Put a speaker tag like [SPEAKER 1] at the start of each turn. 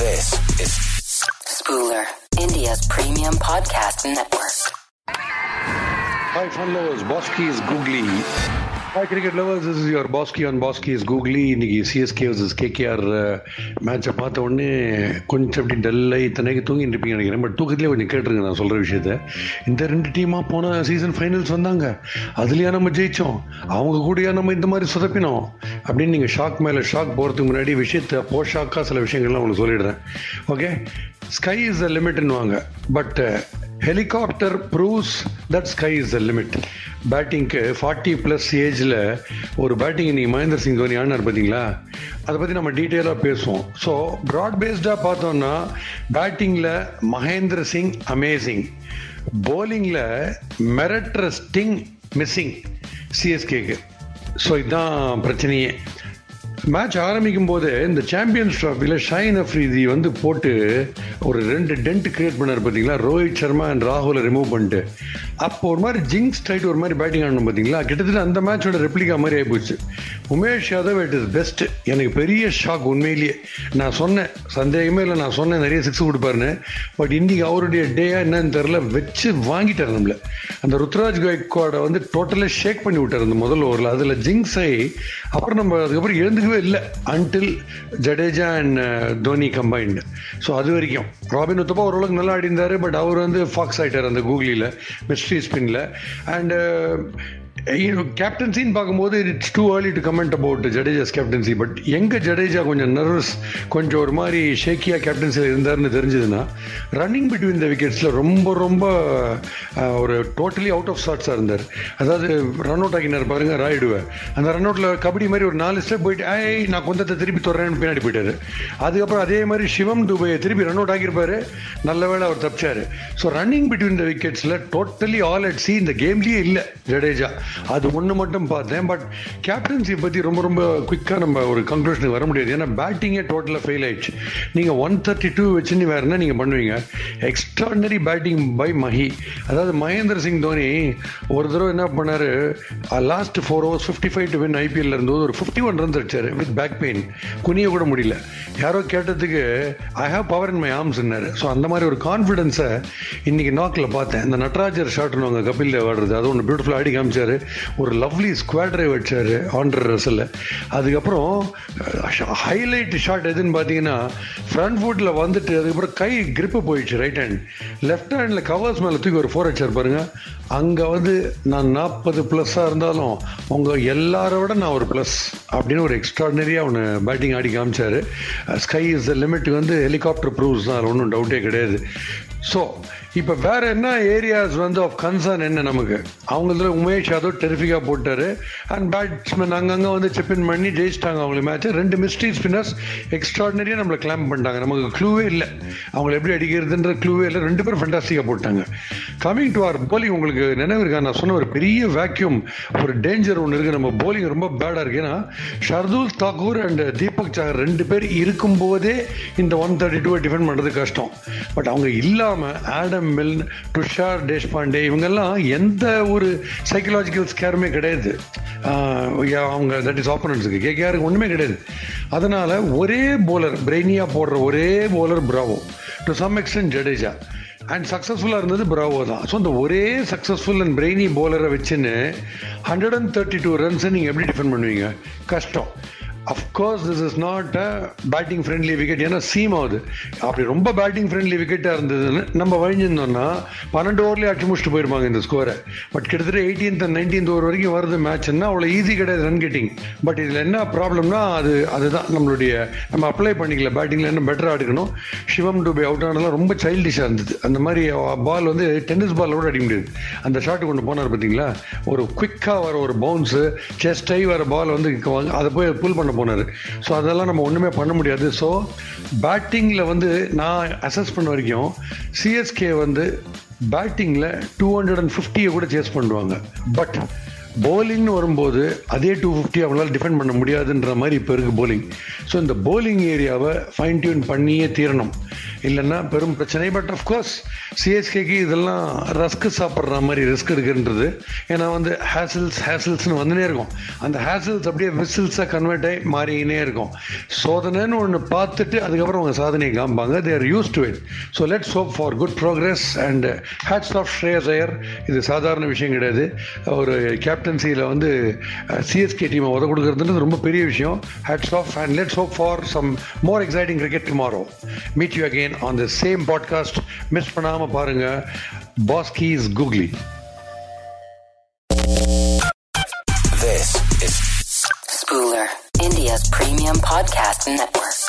[SPEAKER 1] This is
[SPEAKER 2] Spooler, India's premium podcast network.
[SPEAKER 3] Hi, fun lovers. Bosky is googly. Hi cricket lovers is your Bosky and Bosky is googly இன்னைக்கு CSK versus KKR மேட்சை பார்த்த உடனே கொஞ்சம் அப்படி டல்லாக இத்தனைக்கு தூங்கிட்டு இருப்பீங்க நினைக்கிறேன். பட் தூக்கத்திலே கொஞ்சம் கேட்டுருங்க நான் சொல்கிற விஷயத்த. இந்த ரெண்டு டீமாக போன சீசன் ஃபைனல்ஸ் வந்தாங்க. அதுலேயா நம்ம ஜெயித்தோம் அவங்க கூடயா நம்ம இந்த மாதிரி சொதப்பினோம். அப்படின்னு நீங்கள் ஷாக் மேலே ஷாக் போகிறதுக்கு முன்னாடி விஷயத்தை போஷாக்காக சில விஷயங்கள்லாம் உங்களுக்கு சொல்லிடுறேன். Okay sky is the லிமிட்னுவாங்க but helicopter proves that sky is the limit பேட்டிங்க்கு forty plus ஏஜில் ஒரு பேட்டிங் இன்னைக்கு மகேந்திர சிங் தோனி ஆனார் பார்த்தீங்களா அதை பற்றி நம்ம டீட்டெயிலாக பேசுவோம். ஸோ ப்ராட் பேஸ்டாக பார்த்தோம்னா பேட்டிங்கில் மகேந்திர சிங் அமேசிங் போலிங்கில் மெரட்ற ஸ்டிங் மிஸ்ஸிங் சிஎஸ்கேக்கு ஸோ இதுதான் பிரச்சனையே. மேட்ச் ஆரம்பிக்கும் போது இந்த சாம்பியன்ஸ் ட்ராஃபியில் ஷைன் அஃப்ரிதி வந்து போட்டு ஒரு ரெண்டு டென்ட் கிரியேட் பண்ணார் பார்த்தீங்களா ரோஹித் சர்மா அண்ட் ராகுலை ரிமூவ் பண்ணிட்டு. அப்போ ஒரு மாதிரி ஜிங்ஸ் டைட் ஒரு மாதிரி பேட்டிங் ஆடணும் பார்த்தீங்களா கிட்டத்தட்ட அந்த மேட்சோட ரெப்ளிகா மாதிரி ஆகிப்போச்சு Umesh Yadav it is best எனக்கு பெரிய ஷாக் உண்மையிலேயே. நான் சொன்னேன். சந்தேகமே இல்லை. நான் சொன்னேன். நிறைய சிக்ஸ் கொடுப்பாருன்னு. பட் இன்றைக்கி அவருடைய டேயாக என்னன்னு தெரில வச்சு வாங்கிட்டார் நம்மள. அந்த ருத்ராஜ் கைக்வாடை வந்து டோட்டலாக ஷேக் பண்ணி விட்டார் அந்த முதல் ஓவரில் அதில் ஜிங்ஸ் ஆகி அப்புறம் நம்ம அதுக்கப்புறம் எழுந்துக்கவே இல்லை. Until Jadeja and Dhoni combined so அது வரைக்கும். ராபின் உத்தப்பா ஓரளவுக்கு நல்லா ஆடிந்தார் பட் அவர் வந்து ஃபாக்ஸ் ஆகிட்டார் அந்த கூகுளியில் மிஸ்ட்ரி ஸ்பின்னில் அண்டு Eh, கேப்டன்சின்னு பார்க்கும்போது it's too early to comment about Jadeja's captaincy but எங்கே ஜடேஜா கொஞ்சம் நர்வஸ் கொஞ்சம் ஒரு மாதிரி ஷேக்கியாக கேப்டன்சியில் இருந்தார்னு தெரிஞ்சதுன்னா ரன்னிங் பிட்வீன் த விக்கெட்ஸில் ரொம்ப ரொம்ப ஒரு டோட்டலி அவுட் ஆஃப் ஷாட்ஸாக இருந்தார். அதாவது ரன் அவுட் ஆகினார் பாருங்க ராயிடுவேன் அந்த ரன் அவுட்டில் கபடி மாதிரி ஒரு நாலு ஸ்டெப் போயிட்டு ஐ நான் கொஞ்சத்தை திருப்பி தொடரேன்னு பின்னாடி போயிட்டார். அதுக்கப்புறம் அதே மாதிரி சிவம் துபையை திருப்பி ரன் அவுட் ஆகியிருப்பாரு நல்ல வேலை அவர் தப்பிச்சார். ஸோ ரன்னிங் பிட்வீன் த விக்கெட்ஸில் டோட்டலி ஆல் அட் சி இந்த கேம்லேயே இல்லை ஜடேஜா அது ஒன்று மட்டும் பார்த்தேன் பட் கேப்டன்சி பற்றி ரொம்ப ரொம்ப குயிக்காக நம்ம ஒரு கன்க்ளூஷனுக்கு வர முடியாது. ஏன்னா பேட்டிங்கே டோட்டலாக ஃபெயில் ஆயிடுச்சு. நீங்கள் ஒன் தேர்ட்டி டூ வச்சுன்னு வேறு என்ன நீங்கள் பண்ணுவீங்க? எக்ஸ்ட்ராடனரி பேட்டிங் பை மஹி அதாவது மகேந்திர சிங் தோனி ஒரு தடவை என்ன பண்ணார்? Last four overs fifty five to win IPL இருந்தது ஒரு ஃபிஃப்டி ஒன் ரன்ஸ் அடிச்சார் வித் பேக் பெயின் குனிய கூட முடியல. யாரோ கேட்டதுக்கு I have power in my ஆர்ம்ஸ்ன்னாரு so அந்த மாதிரி ஒரு கான்ஃபிடென்ஸை இன்னைக்கு நாக்கில் பார்த்தேன். இந்த நட்ராஜர் ஷாட்னு கபில் தேவ் ஆடுறது அது ஒன்று பியூட்டிஃபுல்லாக ஆடி காமிச்சாரு. ஒரு லவ்லி ஸ்குவாட் டிரைவ் வச்சார் ஆண்டர் ரசலில். அதுக்கப்புறம் ஹைலைட் ஷாட் எதுன்னு பார்த்தீங்கன்னா ஃப்ரண்ட் ஃபுட்டில் வந்துட்டு அதுக்கப்புறம் கை கிரிப்பு போயிடுச்சு ரைட் ஹேண்ட் லெஃப்ட் ஹேண்டில் கவர்ஸ் மேலே தூக்கி ஒரு ஃபோர் அடிச்சார் பாருங்கள் அங்கே வந்து நான் நாற்பது ப்ளஸ்ஸாக இருந்தாலும் உங்கள் எல்லார விட நான் ஒரு ப்ளஸ் அப்படின்னு ஒரு எக்ஸ்ட்ராடினரியாக அவனு பேட்டிங் ஆடி காமிச்சார். ஸ்கை இஸ் த லிமிட் வந்து ஹெலிகாப்டர் ப்ரூவ்ஸ் தான் அதில் ஒன்றும் டவுட்டே கிடையாது. ஸோ இப்போ வேற என்ன ஏரியாஸ் வந்து ஆஃப் கன்சர்ன் என்ன நமக்கு? அவங்கள உமேஷ் யாதவ் டெரிஃபிக்காக போட்டாரு. அண்ட் பேட்ஸ்மேன் அங்கங்கே வந்து செப்பின் பண்ணி ஜெயிச்சிட்டாங்க அவங்களுக்கு மேட்ச் ரெண்டு மிஸ்ட்ரி ஸ்பின்னர்ஸ் எக்ஸ்ட்ராடினரியாக நம்மளை கிளாம் பண்ணிட்டாங்க. நமக்கு க்ளூவே இல்லை. அவங்களை எப்படி அடிக்கிறதுன்ற க்ளூவே இல்லை. ரெண்டு பேரும் ஃபென்டாஸ்டிக்காக போட்டாங்க. கமிங் டு ஆர் போலிங் உங்களுக்கு நினைவு இருக்கா? நான் சொன்ன ஒரு பெரிய வேக்யூம் ஒரு டேஞ்சர் ஒன்று இருக்குது நம்ம போலிங் ரொம்ப பேடாக இருக்கு. ஏன்னா ஷர்துல் தாக்கூர் அண்ட் தீபக் சாகர் ரெண்டு பேர் இருக்கும்போதே இந்த ஒன் தேர்ட்டி டூவை டிஃபெண்ட் பண்ணுறது கஷ்டம். பட் அவங்க இல்லாமல் ஆடம் மில் துஷார் தேஷ்பாண்டே இவங்கெல்லாம் எந்த ஒரு சைக்கலாஜிக்கல் ஸ்கேருமே கிடையாது. அவங்க தட் இஸ் ஆப்பனன்ஸுக்கு கேகேஆருக்கு ஒன்றுமே கிடையாது. அதனால் ஒரே போலர் பிரெய்னியாக போடுற ஒரே bowler Bravo to some extent Jadeja and சக்ஸஸ்ஃபுல்லாக இருந்தது பிராவோ தான். ஸோ இந்த ஒரே சக்ஸஸ்ஃபுல் அண்ட் பிரெய்னி போலரை வச்சுன்னு ஹண்ட்ரட் அண்ட் தேர்ட்டி டூ ரன்ஸை நீங்கள் எப்படி டிஃபெண்ட் பண்ணுவீங்க? கஷ்டம். Of course this is not a batting friendly wicket ஏன்னா சீம் ஆகுது அப்படி ரொம்ப பேட்டிங் ஃப்ரெண்ட்லி விக்கெட்டாக இருந்ததுன்னு நம்ம வழிஞ்சிருந்தோம்னா பன்னெண்டு ஓவர்லேயே அடிச்சு முடிச்சுட்டு போயிருப்பாங்க இந்த ஸ்கோரை பட் கிட்டத்தட்ட எயிட்டீன்த் அண்ட் நைன்டீன்த் ஓவர் வரைக்கும் வருது மேட்ச்னா அவ்வளோ ஈஸி கிடையாது ரன் கெட்டிங் பட் இதில் என்ன ப்ராப்ளம்னா அது அதுதான் நம்மளுடைய நம்ம அப்ளை பண்ணிக்கல. பேட்டிங்கில் என்ன பெட்டராக எடுக்கணும். சிவம் டுபே அவுட் ஆனதெல்லாம் ரொம்ப சைல்டிஷாக இருந்தது. அந்த மாதிரி பால் வந்து டென்னிஸ் பால் கூட அடிக்க முடியாது. அந்த ஷாட்டு கொண்டு போனார் பார்த்தீங்களா ஒரு குவிக்காக வர ஒரு பவுன்ஸு செஸ்டை வர பால் வந்து அதை போய் புல் பண்ண போனார். ஸோ அதெல்லாம் நம்ம ஒன்றுமே பண்ண முடியாது. ஸோ பேட்டிங்கில் வந்து நான் அசஸ் பண்ண வரைக்கும் சிஎஸ்கே வந்து பேட்டிங்கில் டூ ஹண்ட்ரட் அண்ட் ஃபிஃப்டியை கூட சேஸ் பண்ணுவாங்க. பட் போலிங்னு வரும்போது அதே டூ ஃபிஃப்டி அவங்களால டிஃபெண்ட் பண்ண முடியாதுன்ற மாதிரி இப்போ இருக்குது போலிங் ஸோ இந்த போலிங் ஏரியாவை ஃபைன் டியூன் பண்ணியே தீரணும். இல்லைன்னா பெரும் பிரச்சனை. பட் அஃப்கோர்ஸ் சிஎஸ்கேக்கு இதெல்லாம் ரஸ்க் சாப்பிட்ற மாதிரி ரிஸ்க் எடுக்குன்றது ஏன்னா வந்து ஹேசில்ஸ் ஹேசில்ஸ்னு வந்துனே இருக்கும். அந்த ஹேசில்ஸ் அப்படியே விசில்ஸாக கன்வெர்ட் ஆகி மாறினே இருக்கும். சோதனைன்னு ஒன்று பார்த்துட்டு அதுக்கப்புறம் அவங்க சாதனையை காமிப்பாங்க. They're use to it so let's hope for good progress and hats off Shreyas Iyer இது சாதாரண விஷயம் கிடையாது. ஒரு கேப்டன்சியில் வந்து uh, சிஎஸ்கே டீமை உத கொடுக்குறதுன்றது ரொம்ப பெரிய விஷயம். Hats off and let's hope for some more exciting cricket tomorrow meet you again again on the same podcast. Miss Pranama Paranga, Boss Keys Googly.
[SPEAKER 2] This is Spooler, India's premium podcast network.